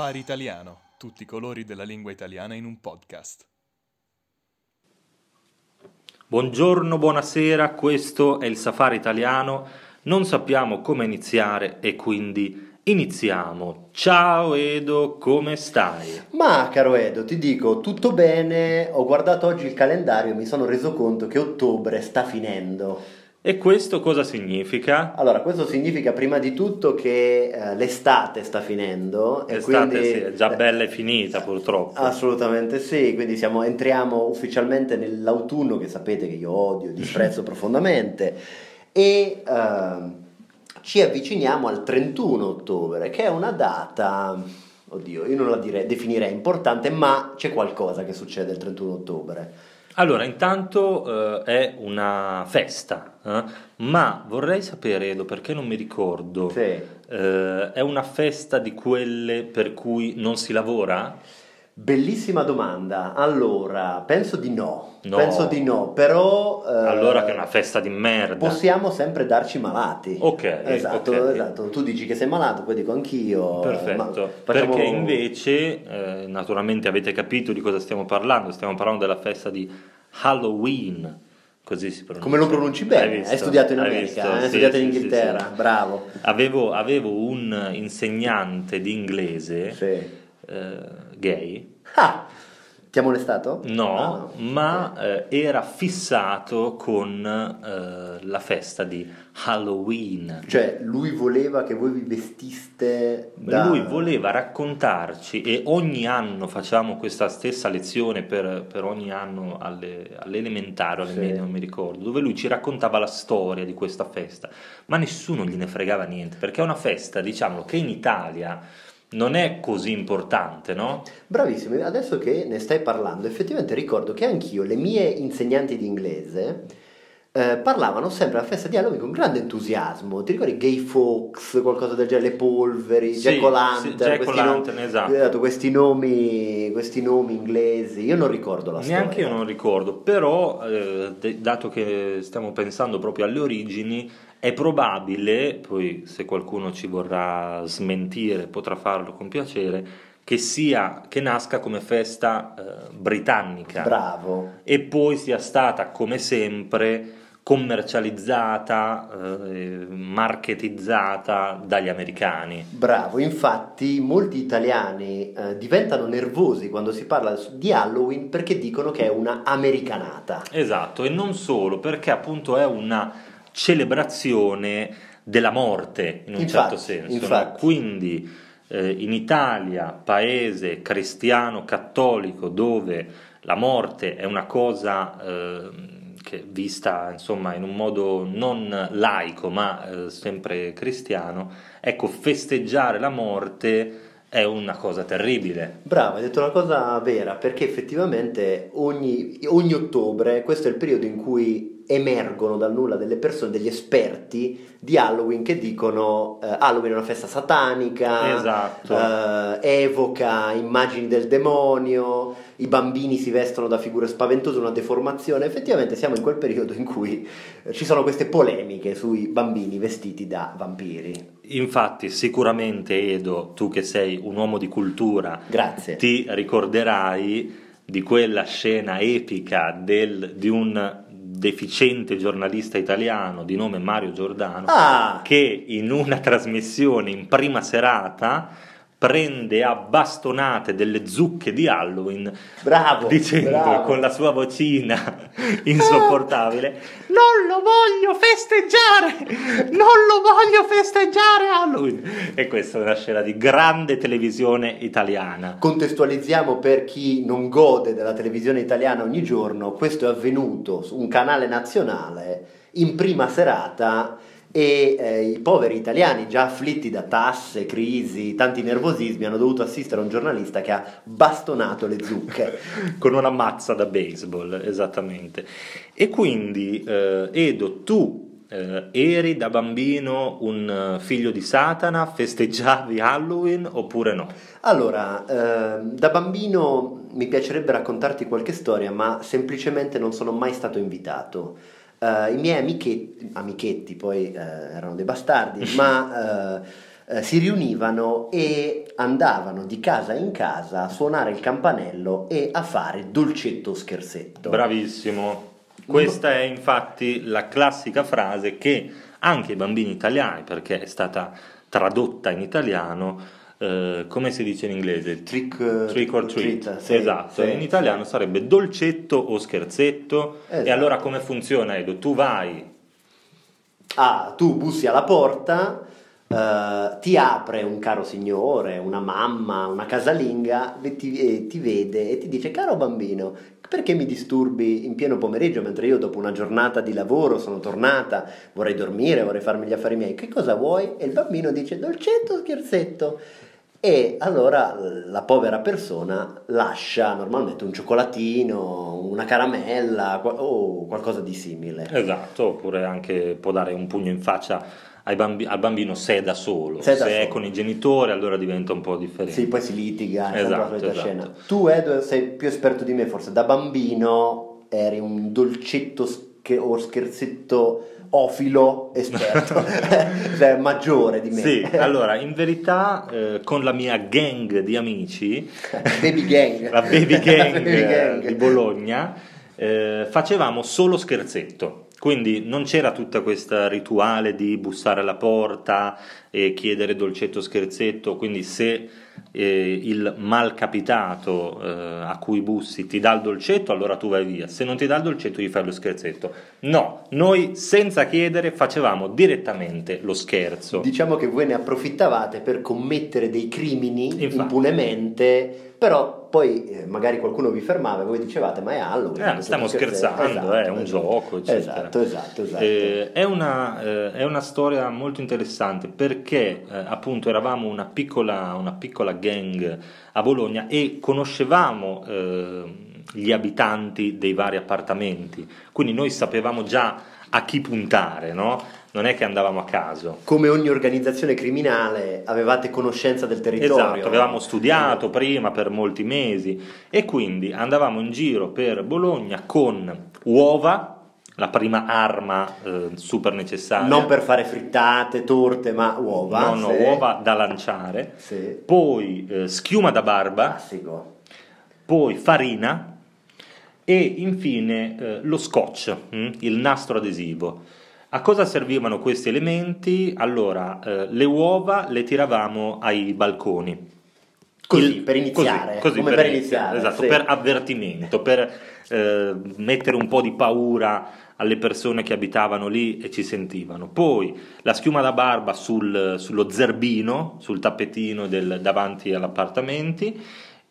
Safari Italiano, tutti i colori della lingua italiana in un podcast. Buongiorno, buonasera, questo è il Safari Italiano. Non sappiamo come iniziare e quindi iniziamo. Ciao Edo, come stai? Ma caro Edo, ti dico tutto bene. Ho guardato oggi il calendario e mi sono reso conto che ottobre sta finendo. E questo cosa significa? Allora, questo significa prima di tutto che eh, l'estate sta finendo. L'estate quindi, sì, è già bella e finita purtroppo. Assolutamente sì, quindi siamo, entriamo ufficialmente nell'autunno che sapete che io odio, disprezzo profondamente e eh, ci avviciniamo al 31 ottobre che è una data, oddio, io non la direi, definirei importante, ma c'è qualcosa che succede il 31 ottobre. Allora, intanto eh, è una festa, eh? ma vorrei sapere, Edo, perché non mi ricordo, Sì. eh, è una festa di quelle per cui non si lavora? Bellissima domanda. Allora, penso di no. No. Penso di no, però eh, Allora che è una festa di merda. possiamo sempre darci malati. Ok, Esatto, ok. esatto. Tu dici che sei malato, poi dico anch'io. Perfetto, facciamo- perché invece, eh, naturalmente avete capito di cosa stiamo parlando, stiamo parlando della festa di Halloween, così si pronuncia. Come lo pronunci bene? Hai? Hai studiato in Hai America, visto? eh? hai Sì, studiato in sì, sì, Inghilterra, sì. bravo. Avevo, avevo un insegnante di inglese Sì. Eh, gay, Ah, ti ha molestato? no, Ah, ma eh, era fissato con eh, la festa di Halloween. Cioè, lui voleva che voi vi vestiste da... Lui voleva raccontarci, e ogni anno facciamo questa stessa lezione per, per ogni anno alle, all'elementare, alle Sì. medie, non mi ricordo, dove lui ci raccontava la storia di questa festa, ma nessuno gliene fregava niente, perché è una festa, diciamo, che in Italia non è così importante, no? Bravissimo, adesso che ne stai parlando, effettivamente ricordo che anch'io, le mie insegnanti di inglese, eh, parlavano sempre alla festa di Halloween con grande entusiasmo. Ti ricordi Gay Fox, qualcosa del genere, le polveri, Sì, Jack O'Lantern, sì, Jack questi, nomi, esatto. questi nomi, questi nomi inglesi. Io non ricordo la Neanche storia. io non ricordo, però eh, dato che stiamo pensando proprio alle origini, è probabile, poi se qualcuno ci vorrà smentire potrà farlo con piacere, che sia che nasca come festa eh, britannica Bravo. e poi sia stata come sempre commercializzata, eh, marketizzata dagli americani. Bravo, infatti molti italiani eh, diventano nervosi quando si parla di Halloween perché dicono che è una americanata. Esatto, e non solo, perché appunto è una celebrazione della morte in un Infatti, certo senso. no? infatti. Quindi eh, in Italia, paese cristiano cattolico dove la morte è una cosa eh, che vista insomma in un modo non laico ma eh, sempre cristiano, ecco festeggiare la morte è una cosa terribile. Bravo, hai detto una cosa vera, perché effettivamente ogni, ogni ottobre questo è il periodo in cui emergono dal nulla delle persone, degli esperti di Halloween che dicono eh, Halloween è una festa satanica, Esatto. eh, evoca immagini del demonio, i bambini si vestono da figure spaventose, una deformazione. Effettivamente siamo in quel periodo in cui ci sono queste polemiche sui bambini vestiti da vampiri. Infatti, sicuramente Edo, tu che sei un uomo di cultura, Grazie. ti ricorderai di quella scena epica del- di un deficiente giornalista italiano di nome Mario Giordano Ah! che in una trasmissione in prima serata prende a bastonate delle zucche di Halloween Bravo, dicendo bravo. con la sua vocina insopportabile non lo voglio festeggiare! Non lo voglio festeggiare Halloween! E questa è una scena di grande televisione italiana. Contestualizziamo per chi non gode della televisione italiana ogni giorno, questo è avvenuto su un canale nazionale in prima serata e eh, i poveri italiani già afflitti da tasse, crisi, tanti nervosismi hanno dovuto assistere a un giornalista che ha bastonato le zucche. con una mazza da baseball, esattamente. E quindi, eh, Edo, tu eh, eri da bambino un eh, figlio di Satana, festeggiavi Halloween oppure no? Allora, ehm, da bambino mi piacerebbe raccontarti qualche storia, ma semplicemente non sono mai stato invitato. Eh, I miei amichetti, amichetti poi eh, erano dei bastardi, ma eh, si riunivano e andavano di casa in casa a suonare il campanello e a fare dolcetto scherzetto. Bravissimo. Questa è infatti la classica frase che anche i bambini italiani, perché è stata tradotta in italiano, eh, come si dice in inglese? Trick, Trick or treat. treat, sì, esatto, sì, in italiano sarebbe dolcetto o scherzetto. E Esatto. allora come funziona Edo? Tu vai, Ah, tu bussi alla porta, eh, ti apre un caro signore, una mamma, una casalinga, e ti, e ti vede e ti dice: Caro bambino, perché mi disturbi in pieno pomeriggio mentre io dopo una giornata di lavoro sono tornata, vorrei dormire, vorrei farmi gli affari miei, che cosa vuoi? E il bambino dice: Dolcetto, scherzetto. E allora la povera persona lascia normalmente un cioccolatino, una caramella o qualcosa di simile. esatto, oppure anche può dare un pugno in faccia ai bambi- al bambino se è da solo. Se è da se è solo. con i genitori allora diventa un po' differente. Sì, poi si litiga, è Esatto, esatto. scena. Tu, Edo, sei più esperto di me, forse da bambino eri un dolcetto sch- o scherzetto ofilo esperto, cioè maggiore di me. Sì, allora in verità eh, con la mia gang di amici, Baby gang. la baby gang, Baby eh, gang. di Bologna, eh, facevamo solo scherzetto. Quindi non c'era tutta questa rituale di bussare alla porta e chiedere dolcetto scherzetto, quindi se eh, il malcapitato eh, a cui bussi ti dà il dolcetto, allora tu vai via, se non ti dà il dolcetto gli fai lo scherzetto. No, noi senza chiedere facevamo direttamente lo scherzo. Diciamo che voi ne approfittavate per commettere dei crimini Infatti. impunemente, però poi eh, magari qualcuno vi fermava e voi dicevate ma è Halloween. Eh, stiamo scherzo". scherzando, è un esatto. gioco, eccetera. Esatto, esatto, esatto. Eh, è, una, eh, è una storia molto interessante perché eh, appunto eravamo una piccola, una piccola gang a Bologna e conoscevamo eh, gli abitanti dei vari appartamenti, quindi noi sapevamo già a chi puntare, no? Non è che andavamo a caso. Come ogni organizzazione criminale avevate conoscenza del territorio. Esatto, avevamo studiato prima per molti mesi e quindi andavamo in giro per Bologna con uova, la prima arma eh, super necessaria. Non per fare frittate, torte, ma uova. No, no, sì. uova da lanciare, Sì. poi eh, schiuma da barba, Classico. poi farina e infine eh, lo scotch, mm, il nastro adesivo. A cosa servivano questi elementi? Allora, eh, le uova le tiravamo ai balconi. Così, Il- per iniziare, così, così, come per iniziare, esatto, sì. per avvertimento, per eh, mettere un po' di paura alle persone che abitavano lì e ci sentivano. Poi la schiuma da barba sul- sullo zerbino, sul tappetino del- davanti agli appartamenti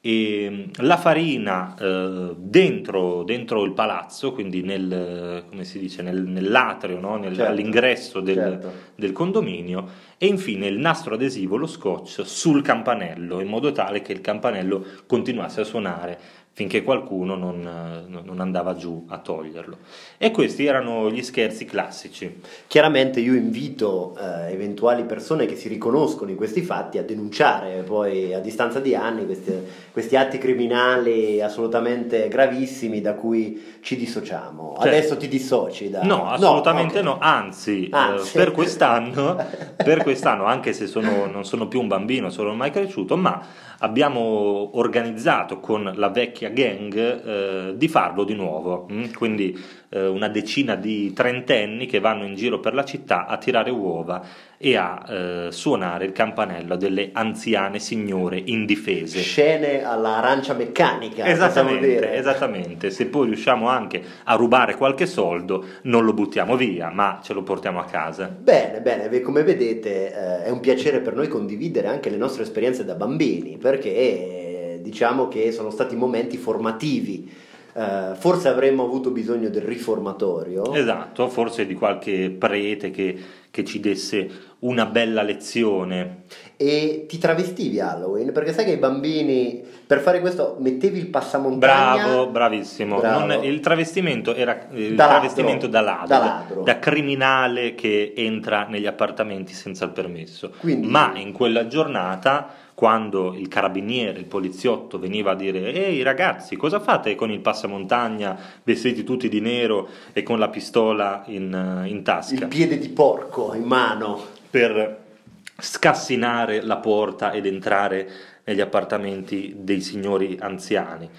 e mm, la farina eh, dentro, dentro il palazzo, quindi nel, come si dice, nel, nell'atrio, no? Nel- Certo, all'ingresso del, certo. del condominio e infine il nastro adesivo, lo scotch, sul campanello, in modo tale che il campanello continuasse a suonare finché qualcuno non, non andava giù a toglierlo. E questi erano gli scherzi classici. Chiaramente io invito eh, eventuali persone che si riconoscono in questi fatti a denunciare poi a distanza di anni questi, questi atti criminali assolutamente gravissimi da cui ci dissociamo. Certo. Adesso ti dissoci da... No, assolutamente ok. no, anzi, eh, Anzi. per, quest'anno, per quest'anno, anche se sono- non sono più un bambino, sono ormai cresciuto, ma abbiamo organizzato con la vecchia gang eh, di farlo di nuovo, mm? quindi eh, una decina di trentenni che vanno in giro per la città a tirare uova e a eh, suonare il campanello delle anziane signore indifese. Scene alla arancia meccanica, Esattamente, esattamente, se poi riusciamo anche a rubare qualche soldo non lo buttiamo via, ma ce lo portiamo a casa. Bene, bene, come vedete eh, è un piacere per noi condividere anche le nostre esperienze da bambini, perché diciamo che sono stati momenti formativi. Eh, forse avremmo avuto bisogno del riformatorio. Esatto, forse di qualche prete che, che ci desse una bella lezione. E ti travestivi a Halloween? Perché sai che i bambini per fare questo mettevi il passamontagna. Bravo, bravissimo. Bravo. Non- il travestimento era il Da ladro. travestimento da ladro, Da ladro. da criminale che entra negli appartamenti senza il permesso. Quindi- Ma in quella giornata, quando il carabiniere, il poliziotto veniva a dire: Ehi ragazzi, cosa fate con il passamontagna vestiti tutti di nero e con la pistola in, in tasca? Il piede di porco in mano. per scassinare la porta ed entrare negli appartamenti dei signori anziani.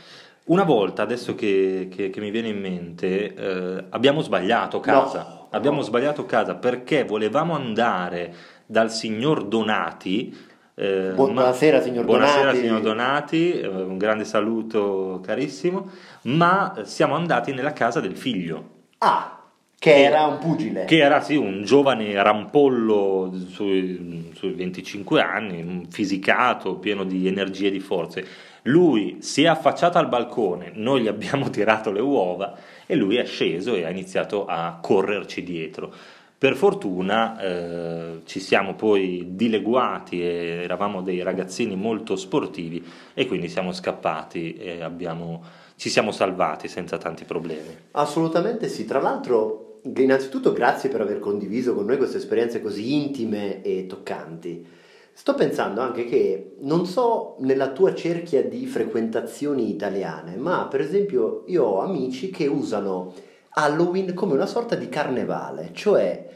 Una volta, adesso che, che, che mi viene in mente, eh, abbiamo sbagliato casa. No, abbiamo no. sbagliato casa perché volevamo andare dal signor Donati. eh, Bu- ma- buonasera, signor buonasera, Donati. signor Donati, eh, un grande saluto carissimo, ma siamo andati nella casa del figlio. Ah, che era un pugile. Che era sì, un giovane rampollo sui, sui 25 anni, fisicato, pieno di energie e di forze. Lui si è affacciato al balcone, noi gli abbiamo tirato le uova e lui è sceso e ha iniziato a correrci dietro. Per fortuna eh, ci siamo poi dileguati e eravamo dei ragazzini molto sportivi e quindi siamo scappati e abbiamo- ci siamo salvati senza tanti problemi. Assolutamente sì, tra l'altro innanzitutto grazie per aver condiviso con noi queste esperienze così intime e toccanti. Sto pensando anche che, non so nella tua cerchia di frequentazioni italiane, ma per esempio io ho amici che usano Halloween come una sorta di carnevale, cioè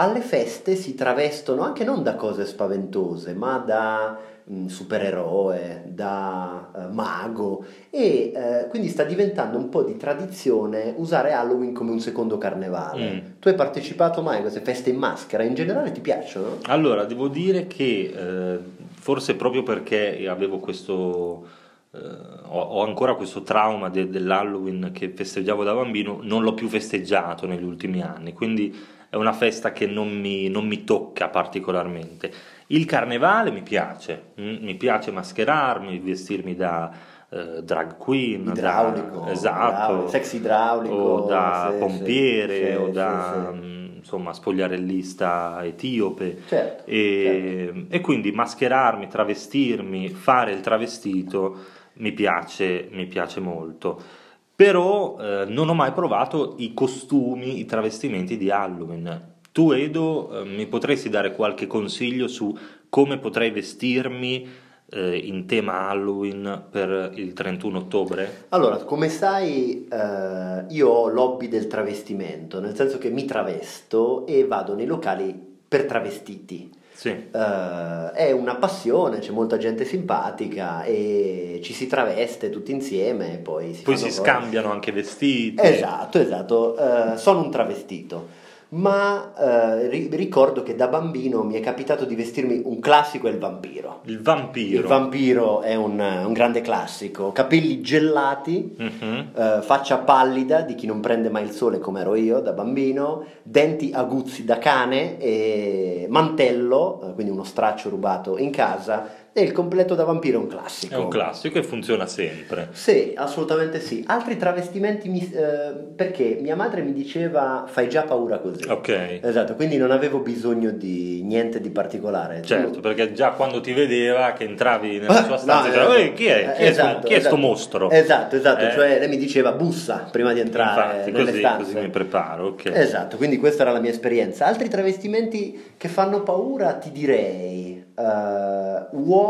alle feste si travestono anche non da cose spaventose, ma da mm, supereroe, da eh, mago e eh, quindi sta diventando un po' di tradizione usare Halloween come un secondo carnevale. Mm. Tu hai partecipato mai a queste feste in maschera? In generale ti piacciono? Allora, devo dire che eh, forse proprio perché avevo questo, eh, ho, ho ancora questo trauma de- dell'Halloween che festeggiavo da bambino, non l'ho più festeggiato negli ultimi anni, quindi è una festa che non mi, non mi tocca particolarmente. Il carnevale mi piace, mm, mi piace mascherarmi, vestirmi da eh, drag queen, Idraulico, da, esatto, sex idraulico, o da sì, pompiere sì, o da sì. mm, insomma spogliarellista etiope Certo, e, e quindi mascherarmi, travestirmi, fare il travestito mi piace, mi piace molto. Però eh, non ho mai provato i costumi, i travestimenti di Halloween. Tu, Edo, eh, mi potresti dare qualche consiglio su come potrei vestirmi eh, in tema Halloween per il 31 ottobre? Allora, come sai, eh, io ho l'hobby del travestimento, nel senso che mi travesto e vado nei locali per travestiti. Sì. Eh, è una passione, c'è molta gente simpatica e ci si traveste tutti insieme poi si Poi si scambiano anche vestiti. Esatto, esatto, eh, sono un travestito. Ma eh, ri- ricordo che da bambino mi è capitato di vestirmi un classico è il vampiro. Il vampiro. Il vampiro è un, un grande classico, capelli gelati, Mhm. eh, faccia pallida di chi non prende mai il sole come ero io da bambino, denti aguzzi da cane, e mantello, eh, quindi uno straccio rubato in casa e il completo da vampiro è un classico. È un classico e funziona sempre. Sì, assolutamente sì. Altri travestimenti, mi- eh, perché mia madre mi diceva fai già paura così. Ok. Esatto, quindi non avevo bisogno di niente di particolare. Certo, perché già quando ti vedeva che entravi nella sua stanza, no, diceva, eh, "Ehi, chi è? Chi eh, è sto- esatto, chi è esatto. mostro? Esatto, esatto, Eh? cioè lei mi diceva bussa prima di entrare Infatti, nelle così, stanze. così mi preparo, ok. Esatto, quindi questa era la mia esperienza. Altri travestimenti che fanno paura, ti direi, eh, uomo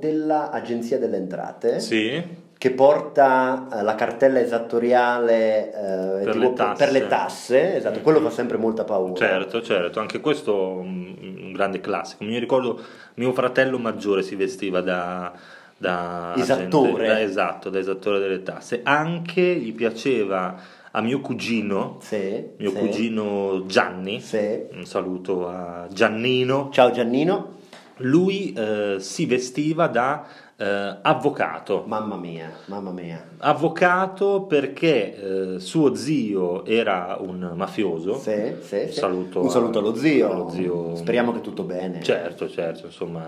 dell'Agenzia delle Entrate, Sì, che porta eh, la cartella esattoriale eh, Per tipo le tasse. per le tasse, esatto, quello fa sempre molta paura. certo, certo, anche questo è un, un grande classico. Mi ricordo mio fratello maggiore si vestiva da... da Esattore. agente- da- esatto, da esattore delle tasse. Anche gli piaceva a mio cugino, Sì, mio sì, cugino Gianni, sì. un saluto a Giannino, Ciao Giannino, lui eh, si vestiva da eh, avvocato. mamma mia, mamma mia. Avvocato perché eh, suo zio era un mafioso. Sì, sì, Un saluto, Un saluto allo zio. allo zio. Speriamo che tutto bene. Certo, certo, insomma,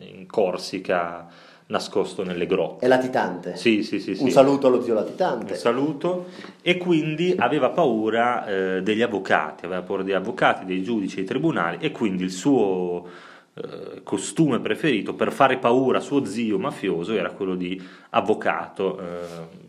in Corsica, nascosto nelle grotte. È latitante. Sì, sì, sì. sì. Un saluto allo zio Un latitante. saluto. E quindi aveva paura eh, degli avvocati, aveva paura degli avvocati, dei giudici, dei tribunali e quindi il suo eh, costume preferito per fare paura a suo zio mafioso era quello di avvocato. eh,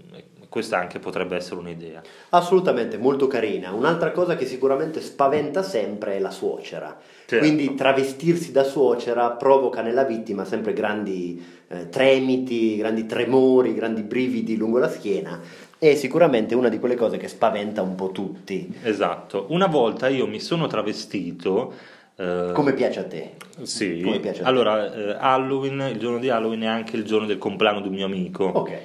questa anche potrebbe essere un'idea. Assolutamente, molto carina. Un'altra cosa che sicuramente spaventa sempre è la suocera. Certo. Quindi travestirsi da suocera provoca nella vittima sempre grandi eh, tremiti, grandi tremori, grandi brividi lungo la schiena. È sicuramente una di quelle cose che spaventa un po' tutti. Esatto. Una volta io mi sono travestito Come piace a te? Sì, piace a te? allora eh, Halloween, il giorno di Halloween è anche il giorno del compleanno di un mio amico. Ok.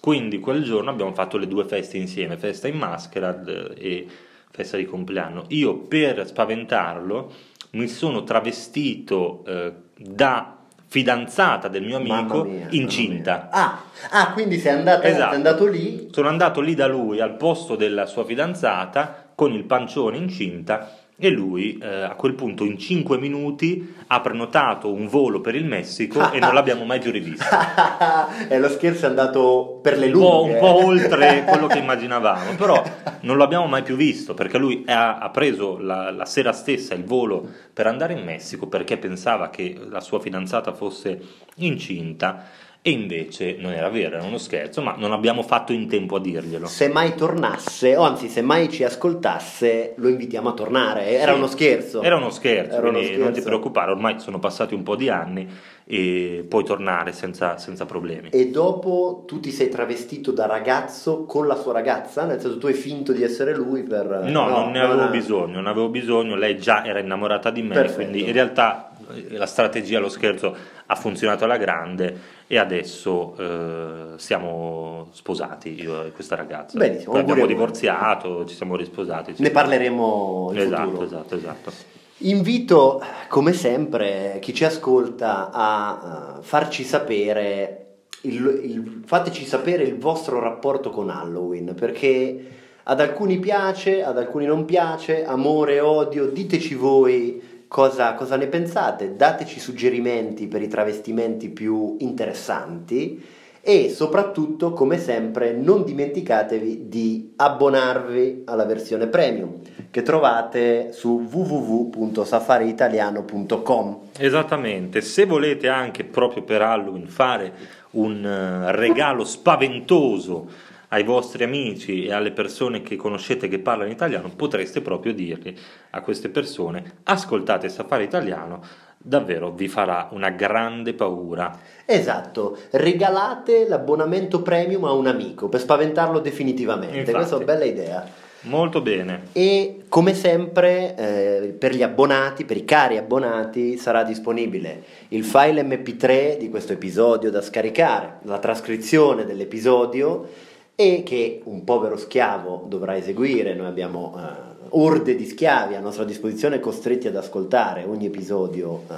Quindi quel giorno abbiamo fatto le due feste insieme, festa in maschera eh, e festa di compleanno. Io per spaventarlo mi sono travestito eh, da fidanzata del mio amico mia, incinta. Ah, ah, quindi sei andato, Esatto. sei andato lì Sono andato lì da lui al posto della sua fidanzata con il pancione incinta e lui eh, a quel punto in 5 minuti ha prenotato un volo per il Messico e non l'abbiamo mai più rivisto. e lo scherzo è andato per le un po', lunghe. un po' oltre quello che immaginavamo, però non lo abbiamo mai più visto perché lui ha, ha preso la, la sera stessa il volo per andare in Messico perché pensava che la sua fidanzata fosse incinta e invece non era vero, era uno scherzo, ma non abbiamo fatto in tempo a dirglielo. Se mai tornasse, o anzi, se mai ci ascoltasse, lo invitiamo a tornare. Era Sì. uno scherzo. Era uno scherzo, Era uno quindi non ti scherzo. preoccupare, ormai sono passati un po' di anni e puoi tornare senza, senza problemi. E dopo tu ti sei travestito da ragazzo con la sua ragazza? Nel senso, tu hai finto di essere lui per. No, non ne avevo ha- bisogno, non avevo bisogno, lei già era innamorata di me, Perfetto. quindi in realtà eh, la strategia, lo scherzo ha funzionato alla grande e adesso eh, siamo sposati io e questa ragazza. Benissimo, abbiamo divorziato, ci siamo risposati. Ne parleremo in esatto, futuro. esatto, esatto. Invito, come sempre, chi ci ascolta a eh, farci sapere, il- il- fateci sapere il vostro rapporto con Halloween, perché ad alcuni piace, ad alcuni non piace, amore, odio, diteci voi cosa, cosa ne pensate, dateci suggerimenti per i travestimenti più interessanti e soprattutto, come sempre, non dimenticatevi di abbonarvi alla versione premium che trovate su www.safariitaliano.com. Esattamente, se volete anche proprio per Halloween fare un eh, regalo spaventoso ai vostri amici e alle persone che conoscete che parlano italiano, potreste proprio dirgli a queste persone ascoltate Safari Italiano, davvero vi farà una grande paura. Esatto, regalate l'abbonamento premium a un amico per spaventarlo definitivamente. Infatti. Questa è una bella idea. Molto bene. E come sempre eh, per gli abbonati, per i cari abbonati, sarà disponibile il file MP3 di questo episodio da scaricare, la trascrizione dell'episodio e che un povero schiavo dovrà eseguire. Noi abbiamo eh, orde di schiavi a nostra disposizione costretti ad ascoltare ogni episodio eh,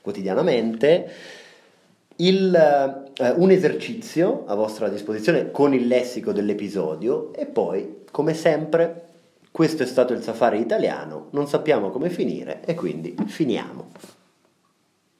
quotidianamente. Il, eh, un esercizio a vostra disposizione con il lessico dell'episodio e poi, come sempre, questo è stato il safari italiano, non sappiamo come finire e quindi finiamo.